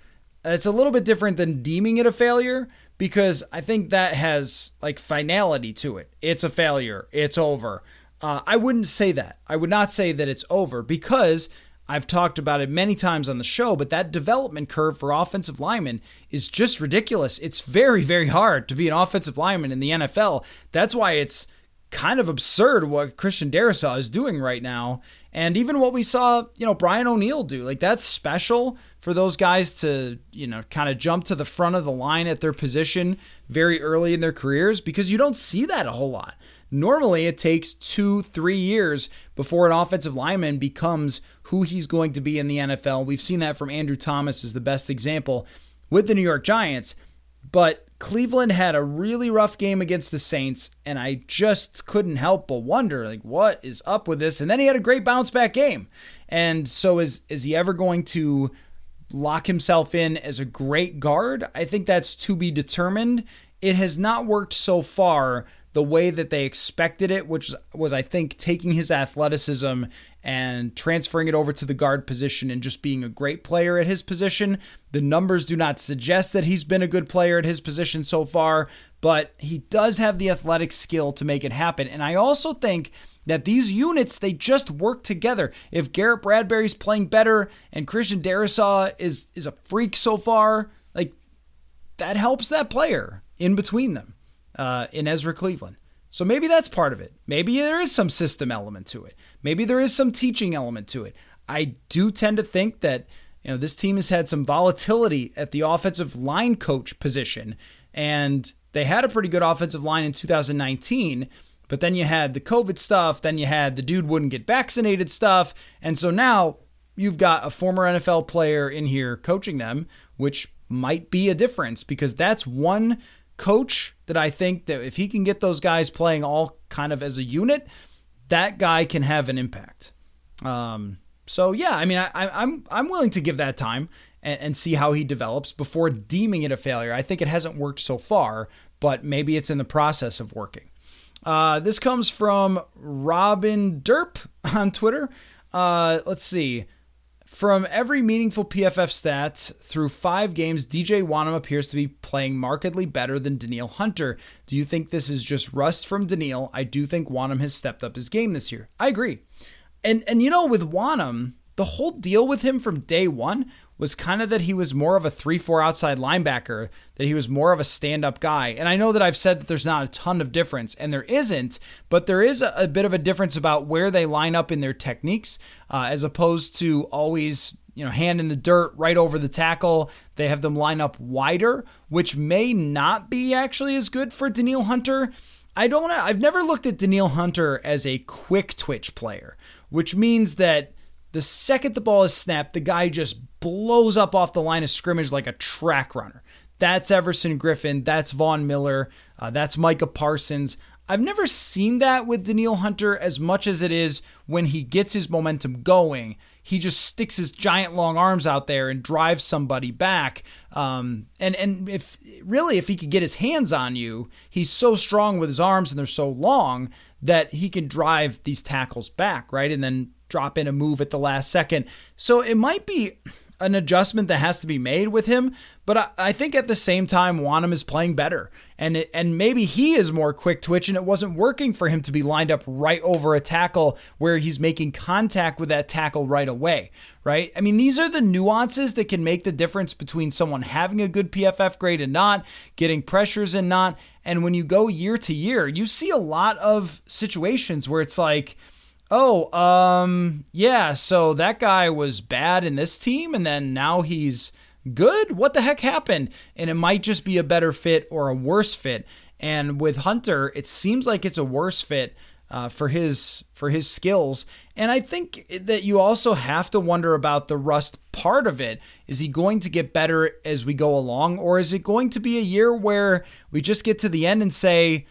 Speaker 1: It's a little bit different than deeming it a failure because I think that has like finality to it. It's a failure. It's over. Uh, I wouldn't say that. I would not say that it's over because I've talked about it many times on the show, but that development curve for offensive linemen is just ridiculous. It's very, very hard to be an offensive lineman in the NFL. That's why it's kind of absurd what Christian Darrisaw is doing right now. And even what we saw, you know, Brian O'Neill do. Like that's special for those guys to, you know, kind of jump to the front of the line at their position very early in their careers because you don't see that a whole lot. Normally, it takes two, three years before an offensive lineman becomes who he's going to be in the NFL. We've seen that from Andrew Thomas is the best example with the New York Giants. But Cleveland had a really rough game against the Saints, and I just couldn't help but wonder, like, what is up with this? And then he had a great bounce back game. And so is is he ever going to lock himself in as a great guard? I think that's to be determined. It has not worked so far the way that they expected it, which was, I think, taking his athleticism and transferring it over to the guard position and just being a great player at his position. The numbers do not suggest that he's been a good player at his position so far, but he does have the athletic skill to make it happen. And I also think that these units they just work together. If Garrett Bradbury's playing better and Christian Darrisaw is is a freak so far, like that helps that player in between them uh, in Ezra Cleveland. So maybe that's part of it. Maybe there is some system element to it. Maybe there is some teaching element to it. I do tend to think that you know this team has had some volatility at the offensive line coach position, and they had a pretty good offensive line in 2019. But then you had the COVID stuff, then you had the dude wouldn't get vaccinated stuff, and so now you've got a former NFL player in here coaching them, which might be a difference because that's one coach that I think that if he can get those guys playing all kind of as a unit, that guy can have an impact. Um, so yeah, I mean, I, I'm, I'm willing to give that time and, and see how he develops before deeming it a failure. I think it hasn't worked so far, but maybe it's in the process of working. Uh, this comes from Robin Derp *laughs* on Twitter. Uh, let's see. From every meaningful PFF stat through five games, DJ Wonnum appears to be playing markedly better than Danielle Hunter. Do you think this is just rust from Danielle? I do think Wonnum has stepped up his game this year. I agree. And and you know, with Wonnum, the whole deal with him from day one was kind of that he was more of a 3 4 outside linebacker, that he was more of a stand up guy. And I know that I've said that there's not a ton of difference, and there isn't, but there is a, a bit of a difference about where they line up in their techniques uh, as opposed to always. You know, hand in the dirt right over the tackle. They have them line up wider, which may not be actually as good for Danielle Hunter. I don't. I've never looked at Danielle Hunter as a quick twitch player, which means that the second the ball is snapped, the guy just blows up off the line of scrimmage like a track runner. That's Everson Griffen. That's Von Miller. Uh, that's Micah Parsons. I've never seen that with Danielle Hunter as much as it is when he gets his momentum going. He just sticks his giant long arms out there and drives somebody back. Um, and and if really if he could get his hands on you, he's so strong with his arms and they're so long that he can drive these tackles back, right? And then drop in a move at the last second. So it might be an adjustment that has to be made with him, but I, I think at the same time, Wonnum is playing better, and it, and maybe he is more quick twitch, and it wasn't working for him to be lined up right over a tackle where he's making contact with that tackle right away, right? I mean, these are the nuances that can make the difference between someone having a good PFF grade and not, getting pressures and not, and when you go year to year, you see a lot of situations where it's like oh, um, yeah, so that guy was bad in this team and then now he's good? What the heck happened? And it might just be a better fit or a worse fit. And with Hunter, it seems like it's a worse fit uh, for his for his skills. And I think that you also have to wonder about the rust part of it. Is he going to get better as we go along, or is it going to be a year where we just get to the end and say,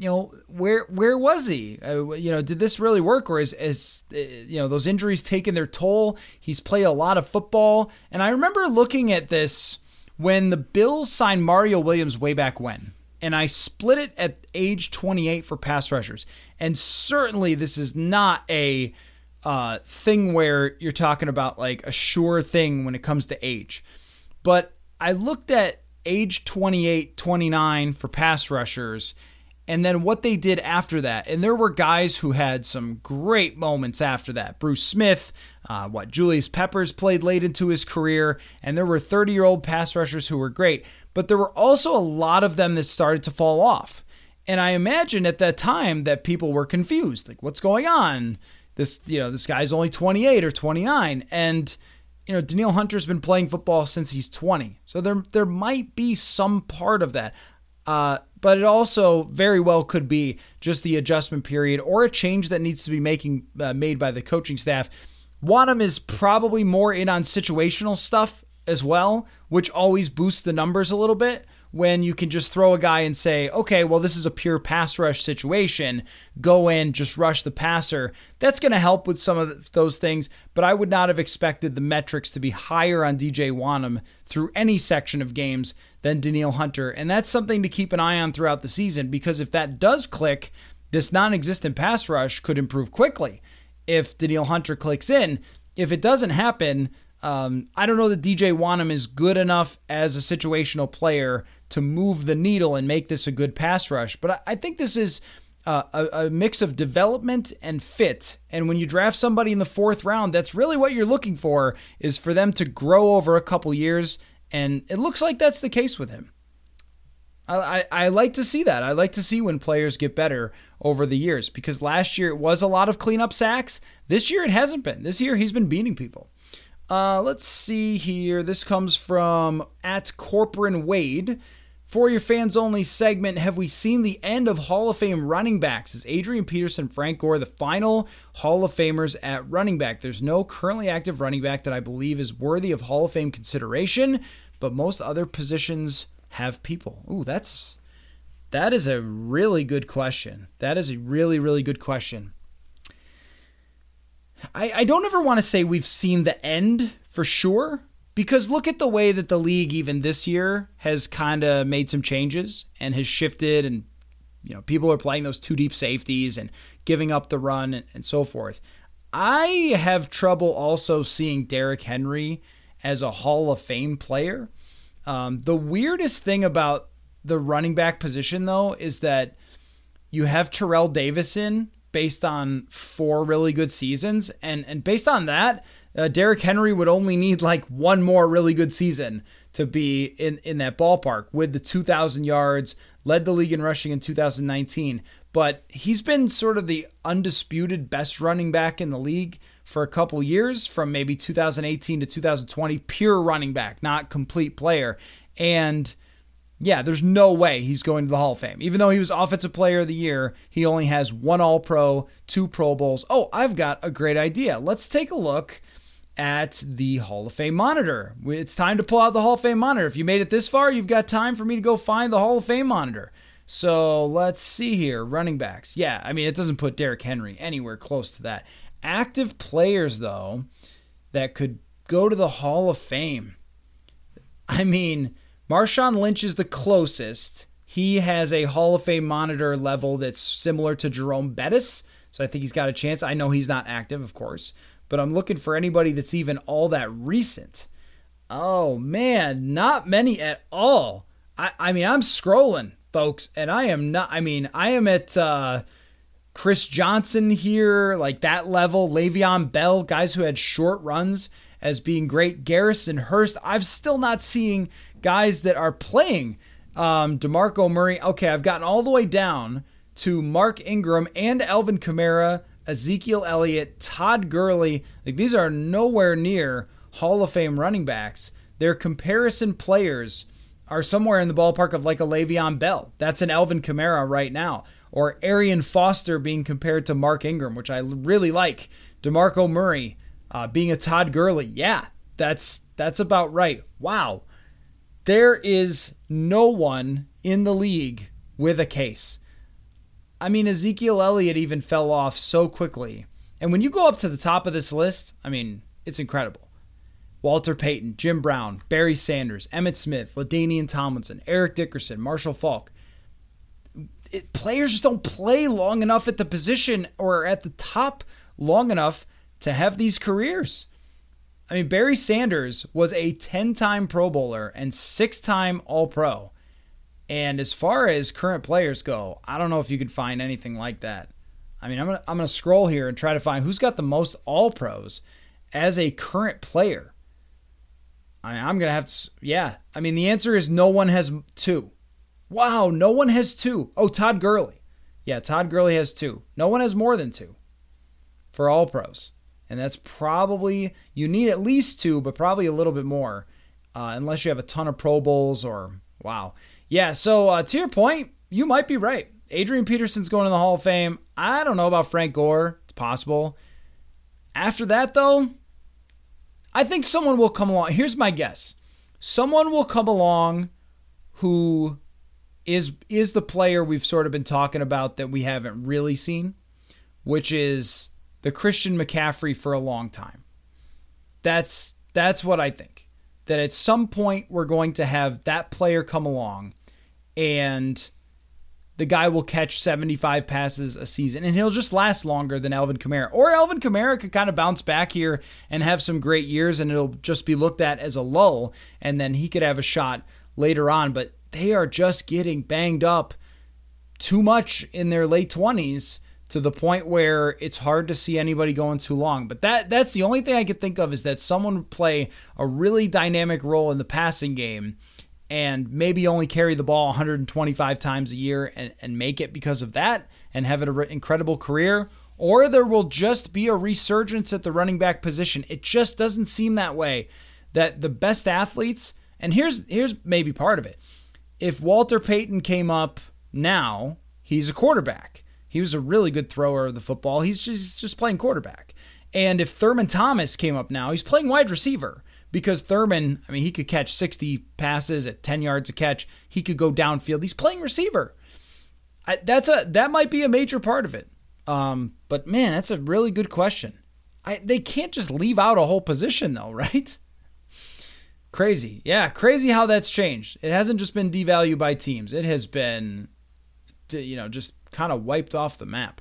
Speaker 1: you know where where was he? Uh, you know did this really work or is is uh, you know those injuries taking their toll? He's played a lot of football. And i remember looking at this when the bills signed mario williams way back when and i split it at age 28 for pass rushers. And certainly this is not a uh, thing where you're talking about like a sure thing when it comes to age. But i looked at age 28 29 for pass rushers and then what they did after that. And there were guys who had some great moments after that. Bruce Smith, uh, what Julius Peppers played late into his career, and there were 30 year old pass rushers who were great. But there were also a lot of them that started to fall off. And I imagine at that time that people were confused, like what's going on? This you know this guy's only 28 or 29, and you know Danielle Hunter's been playing football since he's 20, so there there might be some part of that. Uh, but it also very well could be just the adjustment period or a change that needs to be making uh, made by the coaching staff. Wonnum is probably more in on situational stuff as well, which always boosts the numbers a little bit when you can just throw a guy and say, okay, well, this is a pure pass rush situation. Go in, just rush the passer. That's going to help with some of those things, but I would not have expected the metrics to be higher on DJ Wonnum through any section of games than Danielle Hunter. And that's something to keep an eye on throughout the season because if that does click, this non existent pass rush could improve quickly if Danielle Hunter clicks in. If it doesn't happen, um, I don't know that DJ Wonnum is good enough as a situational player to move the needle and make this a good pass rush, but I, think this is uh, a, a, mix of development and fit. And when you draft somebody in the fourth round, that's really what you're looking for is for them to grow over a couple years and it looks like that's the case with him. I, I, I, like to see that. I like to see when players get better over the years because last year it was a lot of cleanup sacks. This year it hasn't been. This year he's been beating people. Uh, let's see here. This comes from at Corporan Wade. For your fans only segment, have we seen the end of Hall of Fame running backs? Is Adrian Peterson, Frank Gore the final Hall of Famers at running back? There's no currently active running back that I believe is worthy of Hall of Fame consideration, but most other positions have people. Ooh, that's that is a really good question. That is a really, really good question. I, I don't ever want to say we've seen the end for sure, because look at the way that the league, even this year, has kind of made some changes and has shifted, and you know people are playing those two deep safeties and giving up the run and, and so forth. I have trouble also seeing Derrick Henry as a Hall of Fame player. Um, the weirdest thing about the running back position, though, is that you have Terrell Davison based on four really good seasons, and and based on that, uh, Derrick Henry would only need like one more really good season to be in, in that ballpark with the 2,000 yards, led the league in rushing in 2019. But he's been sort of the undisputed best running back in the league for a couple years from maybe 2018 to 2020, pure running back, not complete player. And yeah, there's no way he's going to the Hall of Fame. Even though he was Offensive Player of the Year, he only has one All Pro, two Pro Bowls. Oh, I've got a great idea. Let's take a look at the Hall of Fame monitor. It's time to pull out the Hall of Fame monitor. If you made it this far, you've got time for me to go find the Hall of Fame monitor. So let's see here. Running backs. Yeah, I mean, it doesn't put Derrick Henry anywhere close to that. Active players, though, that could go to the Hall of Fame. I mean, Marshawn Lynch is the closest. He has a Hall of Fame monitor level that's similar to Jerome Bettis. So I think he's got a chance. I know he's not active, of course but I'm looking for anybody that's even all that recent. Oh man, not many at all. I, I mean, I'm scrolling, folks, and I am not. I mean, I am at uh, Chris Johnson here, like that level. Le'Veon Bell, guys who had short runs as being great. Garrison Hearst. I'm still not seeing guys that are playing. Um, DeMarco Murray. Okay, I've gotten all the way down to Mark Ingram and Alvin Kamara Ezekiel Elliott, Todd Gurley. Like these are nowhere near Hall of Fame running backs. Their comparison players are somewhere in the ballpark of like a Le'Veon Bell. That's an Alvin Kamara right now. Or Arian Foster being compared to Mark Ingram, which I really like. DeMarco Murray uh, being a Todd Gurley. Yeah, that's that's about right. Wow. There is no one in the league with a case. I mean, Ezekiel Elliott even fell off so quickly. And when you go up to the top of this list, I mean, it's incredible. Walter Payton, Jim Brown, Barry Sanders, Emmitt Smith, LaDainian Tomlinson, Eric Dickerson, Marshall Faulk. It, players just don't play long enough at the position or at the top long enough to have these careers. I mean, Barry Sanders was a 10 time Pro Bowler and six time All Pro And as far as current players go, I don't know if you could find anything like that. I mean, I'm gonna I'm gonna scroll here and try to find who's got the most All Pros as a current player. I mean, I'm gonna have to. Yeah, I mean, the answer is no one has two. Wow, no one has two. Oh, Todd Gurley. Yeah, Todd Gurley has two. No one has more than two for All Pros, and that's probably you need at least two, but probably a little bit more, uh, unless you have a ton of Pro Bowls or wow. Yeah, so uh, to your point, you might be right. Adrian Peterson's going to the Hall of Fame. I don't know about Frank Gore. It's possible. After that, though, I think someone will come along. Here's my guess someone will come along who is is the player we've sort of been talking about that we haven't really seen, which is the Christian McCaffrey for a long time. That's that's what I think. That at some point we're going to have that player come along and the guy will catch 75 passes a season and he'll just last longer than Alvin Kamara. Or Alvin Kamara could kind of bounce back here and have some great years and it'll just be looked at as a lull and then he could have a shot later on. But they are just getting banged up too much in their late 20s to the point where it's hard to see anybody going too long. But that that's the only thing I could think of is that someone would play a really dynamic role in the passing game and maybe only carry the ball 125 times a year and, and make it because of that and have an incredible career. Or there will just be a resurgence at the running back position. It just doesn't seem that way. That the best athletes, and here's here's maybe part of it. If Walter Payton came up now, he's a quarterback. He was a really good thrower of the football. He's just, just playing quarterback. And if Thurman Thomas came up now, he's playing wide receiver because Thurman, I mean, he could catch 60 passes at 10 yards a catch. He could go downfield. He's playing receiver. I, that's a that might be a major part of it. Um, but man, that's a really good question. I, they can't just leave out a whole position though, *laughs* right? Crazy. Yeah, crazy how that's changed. It hasn't just been devalued by teams. It has been you know, just kind of wiped off the map.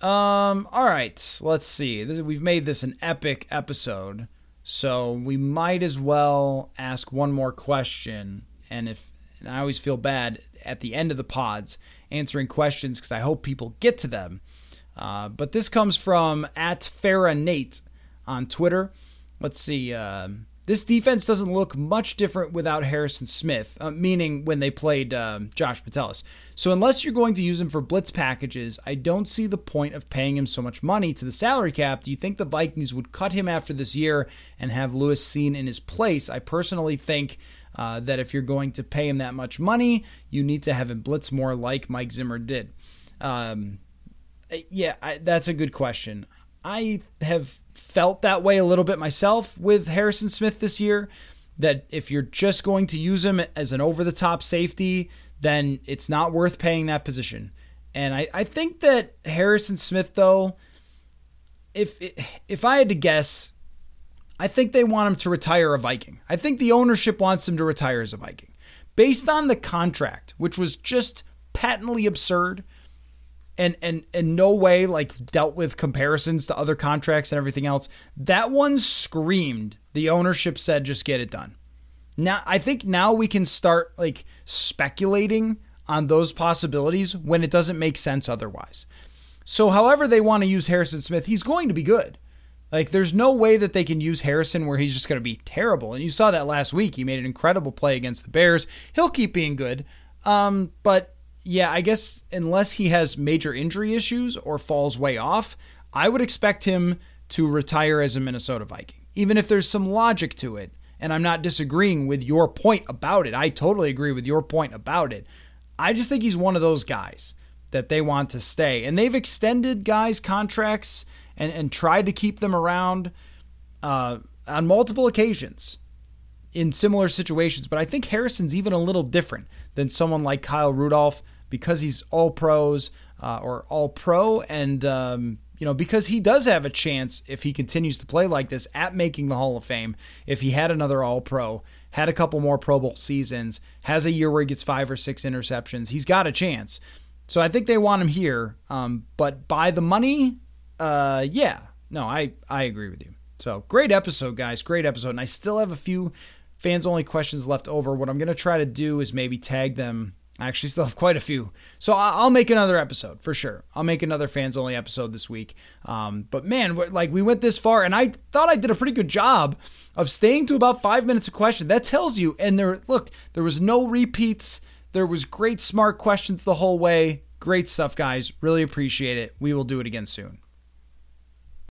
Speaker 1: Um, all right, let's see. This, we've made this an epic episode. So we might as well ask one more question. And if and I always feel bad at the end of the pods answering questions because I hope people get to them. Uh, but this comes from at Farah Nate on Twitter. Let's see. Uh, this defense doesn't look much different without Harrison Smith, uh, meaning when they played um, Josh Metellus. So, unless you're going to use him for blitz packages, I don't see the point of paying him so much money to the salary cap. Do you think the Vikings would cut him after this year and have Lewis Cine in his place? I personally think. Uh, that if you're going to pay him that much money, you need to have him blitz more like Mike Zimmer did. Um, yeah, I, that's a good question. I have felt that way a little bit myself with Harrison Smith this year. That if you're just going to use him as an over the top safety, then it's not worth paying that position. And I, I think that Harrison Smith, though, if if I had to guess, I think they want him to retire a Viking. I think the ownership wants him to retire as a Viking. Based on the contract, which was just patently absurd, and and in no way like dealt with comparisons to other contracts and everything else. That one screamed. The ownership said just get it done. Now I think now we can start like speculating on those possibilities when it doesn't make sense otherwise. So however they want to use Harrison Smith, he's going to be good. Like there's no way that they can use Harrison where he's just going to be terrible. And you saw that last week. He made an incredible play against the Bears. He'll keep being good. Um, but yeah, I guess unless he has major injury issues or falls way off, I would expect him to retire as a Minnesota Viking, even if there's some logic to it. And I'm not disagreeing with your point about it. I totally agree with your point about it. I just think he's one of those guys that they want to stay. And they've extended guys' contracts and, and tried to keep them around uh, on multiple occasions in similar situations. But I think Harrison's even a little different than someone like Kyle Rudolph because he's all pros uh, or all pro, and um, you know because he does have a chance if he continues to play like this at making the Hall of Fame. If he had another All Pro, had a couple more Pro Bowl seasons, has a year where he gets five or six interceptions, he's got a chance. So I think they want him here, um, but by the money, uh, yeah, no, I I agree with you. So great episode, guys, great episode, and I still have a few fans only questions left over. What I'm going to try to do is maybe tag them. I actually still have quite a few. So I'll make another episode for sure. I'll make another fans only episode this week. Um, but man, like we went this far and I thought I did a pretty good job of staying to about five minutes a question. That tells you. And there, look, there was no repeats. There was great smart questions the whole way. Great stuff, guys. Really appreciate it. We will do it again soon.